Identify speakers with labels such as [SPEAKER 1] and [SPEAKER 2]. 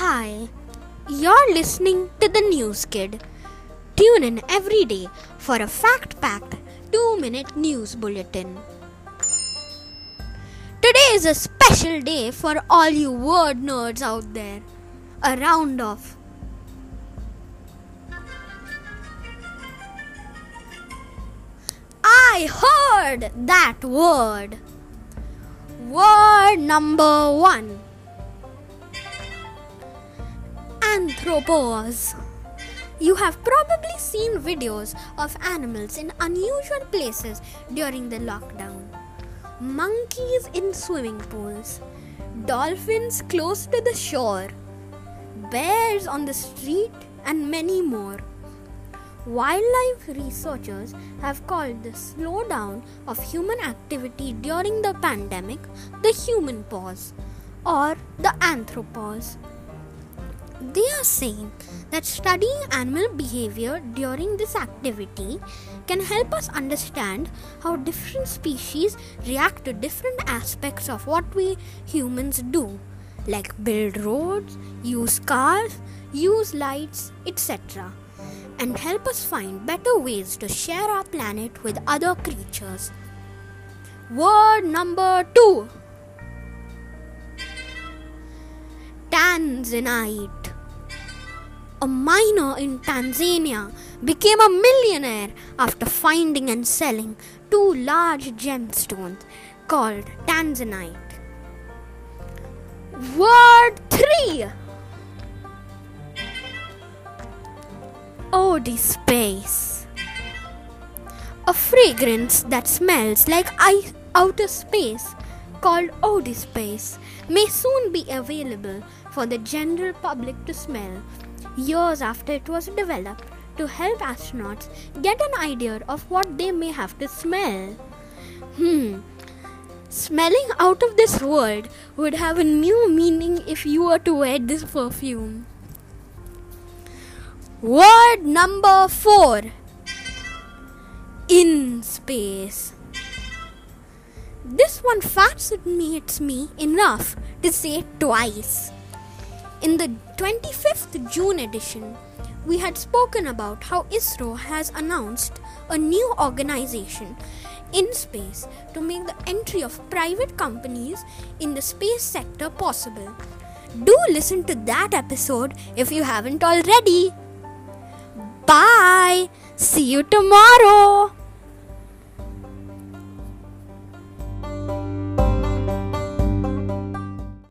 [SPEAKER 1] Hi, you're listening to the News Kid. Tune in every day for a fact packed 2 minute news bulletin. Today is a special day for all you word nerds out there. A round of I heard that word. Word number one Anthropause. You have probably seen videos of animals in unusual places during the lockdown. Monkeys in swimming pools, dolphins close to the shore, bears on the street, and many more. Wildlife researchers have called the slowdown of human activity during the pandemic the human pause or the anthropause. They are saying that studying animal behavior during this activity can help us understand how different species react to different aspects of what we humans do, like build roads, use cars, use lights, etc and help us find better ways to share our planet with other creatures. Word number two Tanzanite. A miner in Tanzania became a millionaire after finding and selling two large gemstones called Tanzanite. Word 3 Eau de Space. A fragrance that smells like outer space called Eau de Space may soon be available for the general public to smell years after it was developed to help astronauts get an idea of what they may have to smell. Hmm. Smelling out of this world would have a new meaning if you were to wear this perfume. Word number four IN-SPACe. This one fascinates me enough to say it twice. In the 25th June edition, we had spoken about how ISRO has announced a new organization IN-SPACe to make the entry of private companies in the space sector possible. Do listen to that episode if you haven't already. Bye. See you tomorrow.